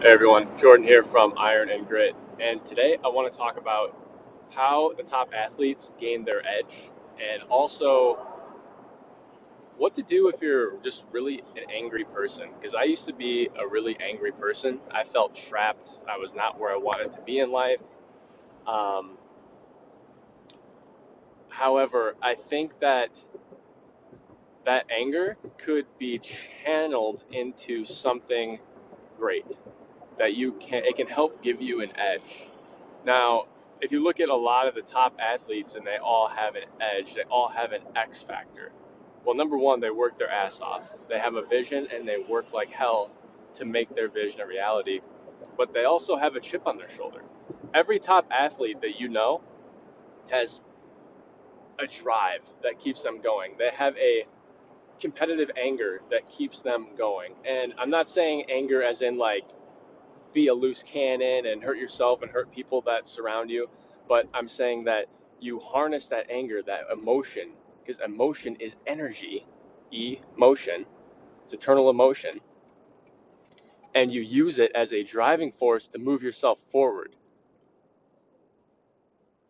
Hey everyone, Jordan here from Iron and Grit. And today I want to talk about how the top athletes gain their edge and also what to do if you're just really an angry person. Because I used to be a really angry person. I felt trapped. I was not where I wanted to be in life. Um, however, I think that that anger could be channeled into something great that you can it can help give you an edge Now, if you look at a lot of the top athletes and they all have an edge, they all have an X factor. Well, number one, they work their ass off. They have a vision and they work like hell to make their vision a reality. But they also have a chip on their shoulder. Every top athlete that you know has a drive that keeps them going. They have a competitive anger that keeps them going. And I'm not saying anger as in like be a loose cannon and hurt yourself and hurt people that surround you. But I'm saying that you harness that anger, that emotion, because emotion is energy, E, motion, it's eternal emotion, and you use it as a driving force to move yourself forward.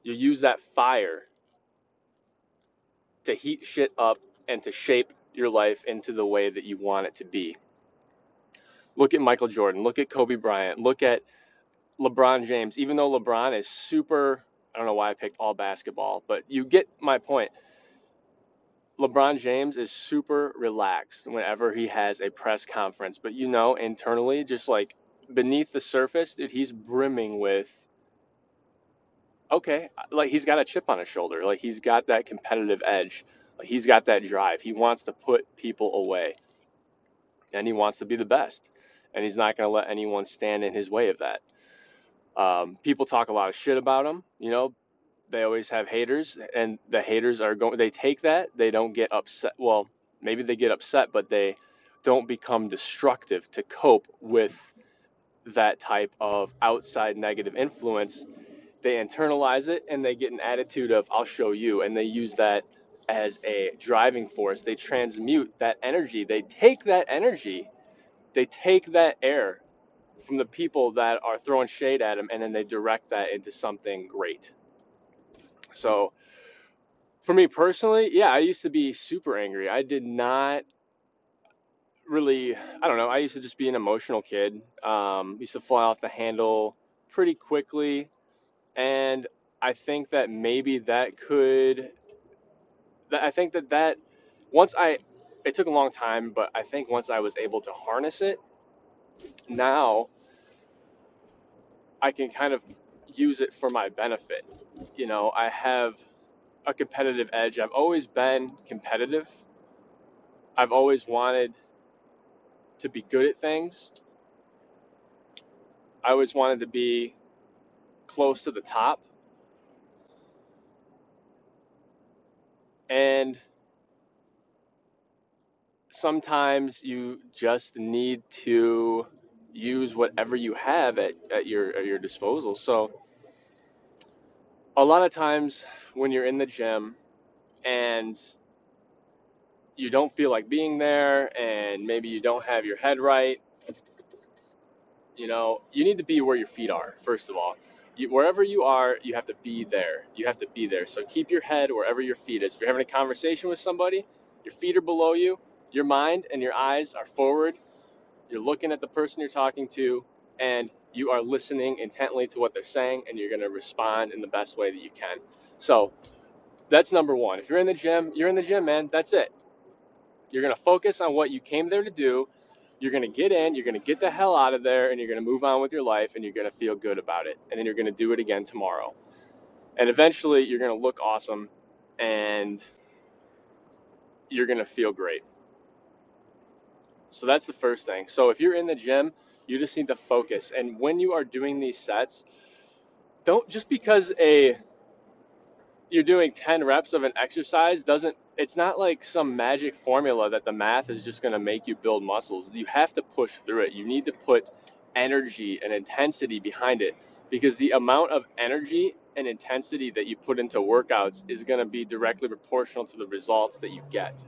You use that fire to heat shit up and to shape your life into the way that you want it to be. Look at Michael Jordan, look at Kobe Bryant, look at LeBron James, even though LeBron is super, I don't know why I picked all basketball, but you get my point. LeBron James is super relaxed whenever he has a press conference, but you know, internally, just like beneath the surface, dude, he's brimming with, okay, uh, like he's got a chip on his shoulder. Like he's got that competitive edge. He's got that drive. He wants to put people away and he wants to be the best. And he's not going to let anyone stand in his way of that. Um, people talk a lot of shit about him. You know, they always have haters, and the haters are going. They take that. They don't get upset. Well, maybe they get upset, but they don't become destructive to cope with that type of outside negative influence. They internalize it and they get an attitude of "I'll show you," and they use that as a driving force. They transmute that energy. They take that energy. They take that air from the people that are throwing shade at him and then they direct that into something great. So, for me personally, yeah, I used to be super angry. I did not really, I don't know, I used to just be an emotional kid. Um, used to fly off the handle pretty quickly. And I think that maybe that could, I think that that once I, it took a long time, but I think once I was able to harness it, now I can kind of use it for my benefit. You know, I have a competitive edge. I've always been competitive. I've always wanted to be good at things. I always wanted to be close to the top. And sometimes you just need to use whatever you have at, at your at your disposal. So a lot of times when you're in the gym and you don't feel like being there and maybe you don't have your head right, you know, you need to be where your feet are, first of all. You, wherever you are, you have to be there. You have to be there. So keep your head wherever your feet is. If you're having a conversation with somebody, your feet are below you, your mind and your eyes are forward. You're looking at the person you're talking to, and you are listening intently to what they're saying, and you're going to respond in the best way that you can. So that's number one. If you're in the gym, you're in the gym, man. That's it. You're going to focus on what you came there to do. You're going to get in, you're going to get the hell out of there, and you're going to move on with your life, and you're going to feel good about it. And then you're going to do it again tomorrow. And eventually, you're going to look awesome, and you're going to feel great. So that's the first thing. So if you're in the gym, you just need to focus. And when you are doing these sets, don't just because a you're doing 10 reps of an exercise doesn't it's not like some magic formula that the math is just going to make you build muscles you have to push through it you need to put energy and intensity behind it because the amount of energy and intensity that you put into workouts is going to be directly proportional to the results that you get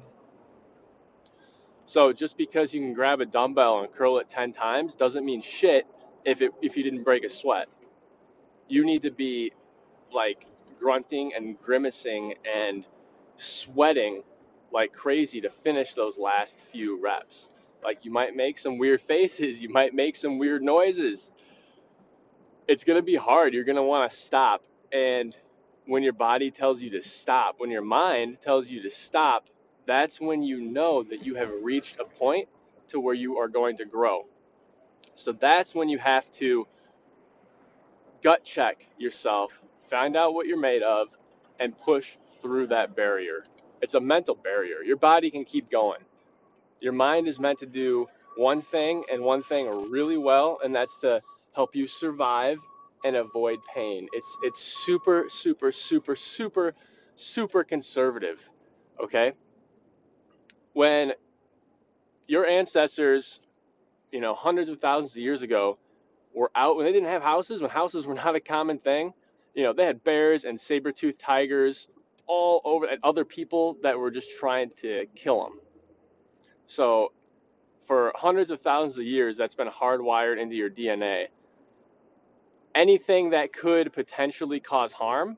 so just because you can grab a dumbbell and curl it 10 times doesn't mean shit if it if you didn't break a sweat. You need to be like grunting and grimacing and sweating like crazy to finish those last few reps. Like you might make some weird faces, you might make some weird noises. It's going to be hard. You're going to want to stop. And when your body tells you to stop, when your mind tells you to stop, that's when you know that you have reached a point to where you are going to grow. So that's when you have to gut check yourself, find out what you're made of, and push through that barrier. It's a mental barrier. Your body can keep going. Your mind is meant to do one thing and one thing really well, and that's to help you survive and avoid pain. It's it's super super super super super conservative. Okay? When your ancestors, you know, hundreds of thousands of years ago were out when they didn't have houses, when houses were not a common thing, you know, they had bears and saber-toothed tigers all over and other people that were just trying to kill them. So for hundreds of thousands of years that's been hardwired into your DNA. Anything that could potentially cause harm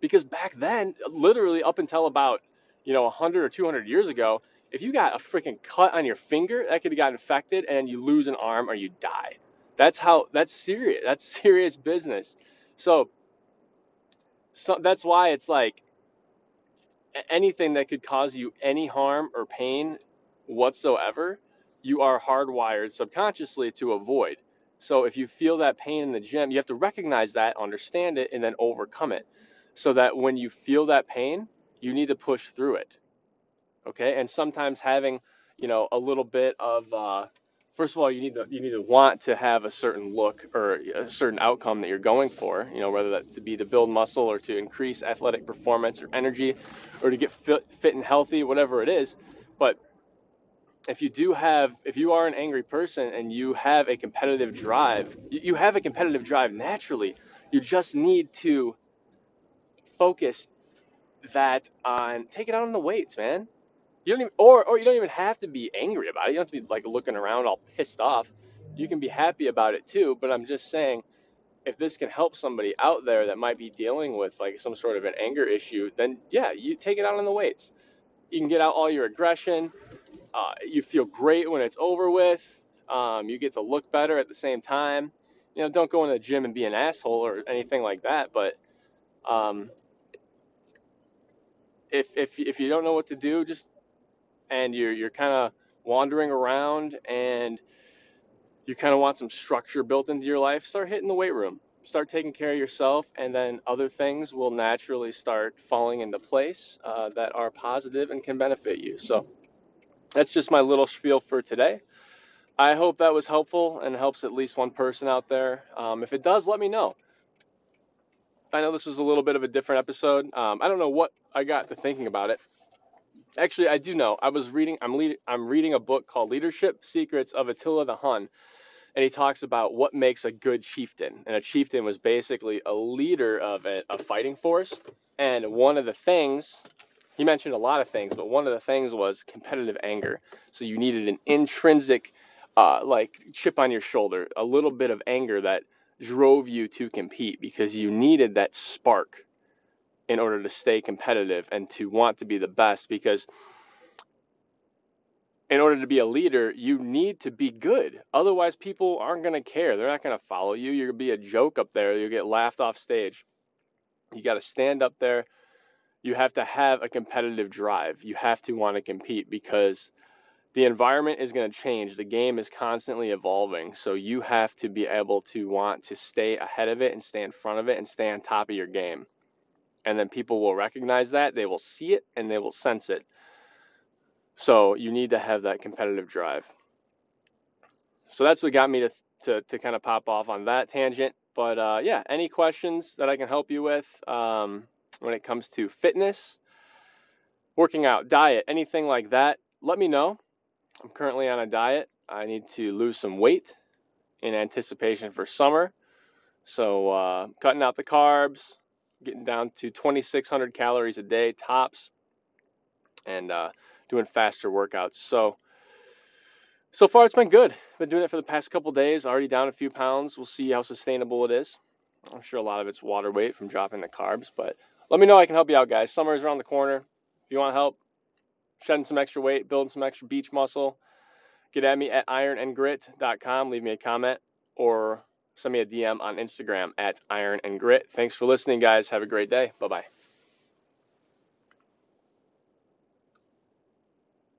because back then, literally up until about, you know, 100 or 200 years ago, if you got a freaking cut on your finger, that could have got infected and you lose an arm or you die. That's how that's serious. That's serious business. So, so that's why it's like anything that could cause you any harm or pain whatsoever, you are hardwired subconsciously to avoid. So if you feel that pain in the gym, you have to recognize that, understand it, and then overcome it. So that when you feel that pain, you need to push through it. Okay? And sometimes having, you know, a little bit of uh, first of all, you need to you need to want to have a certain look or a certain outcome that you're going for. You know, whether that to be to build muscle or to increase athletic performance or energy, or to get fit, fit and healthy, whatever it is. But if you do have, if you are an angry person and you have a competitive drive, you have a competitive drive naturally. You just need to focus that on take it out on the weights, man. You don't even, or, or you don't even have to be angry about it. You don't have to be like looking around all pissed off. You can be happy about it too. But I'm just saying, if this can help somebody out there that might be dealing with like some sort of an anger issue, then yeah, you take it out on the weights. You can get out all your aggression. Uh, you feel great when it's over with. Um, you get to look better at the same time. You know, don't go in the gym and be an asshole or anything like that. But um, if if if you don't know what to do, just and you're you're kind of wandering around and you kind of want some structure built into your life, start hitting the weight room. Start taking care of yourself, and then other things will naturally start falling into place uh, that are positive and can benefit you. So that's just my little spiel for today. I hope that was helpful and helps at least one person out there. Um, if it does, let me know. I know this was a little bit of a different episode. Um, I don't know what I got to thinking about it, Actually, I do know. I was reading. I'm lead, I'm reading a book called Leadership Secrets of Attila the Hun, and he talks about what makes a good chieftain. And a chieftain was basically a leader of a, a fighting force. And one of the things he mentioned a lot of things, but one of the things was competitive anger. So you needed an intrinsic, uh, like chip on your shoulder, a little bit of anger that drove you to compete because you needed that spark in order to stay competitive and to want to be the best because in order to be a leader, you need to be good. Otherwise, people aren't going to care. They're not going to follow you. You're going to be a joke up there. You'll get laughed off stage. You got to stand up there. You have to have a competitive drive. You have to want to compete because the environment is going to change. The game is constantly evolving. So you have to be able to want to stay ahead of it and stay in front of it and stay on top of your game. And then people will recognize that they will see it and they will sense it. So you need to have that competitive drive. So that's what got me to to, to kind of pop off on that tangent. But uh, yeah any questions that i can help you with um, when it comes to fitness working out diet anything like that let me know i'm currently on a diet i need to lose some weight in anticipation for summer so uh, cutting out the carbs getting down to 2,600 calories a day tops, and uh, doing faster workouts. So, so far it's been good. Been doing it for the past couple days. Already down a few pounds. We'll see how sustainable it is. I'm sure a lot of it's water weight from dropping the carbs, but let me know I can help you out, guys. Summer is around the corner. If you want help shedding some extra weight, building some extra beach muscle, get at me at ironandgrit.com. Leave me a comment or send me a DM on Instagram at ironandgrit. Thanks for listening, guys. Have a great day. Bye bye.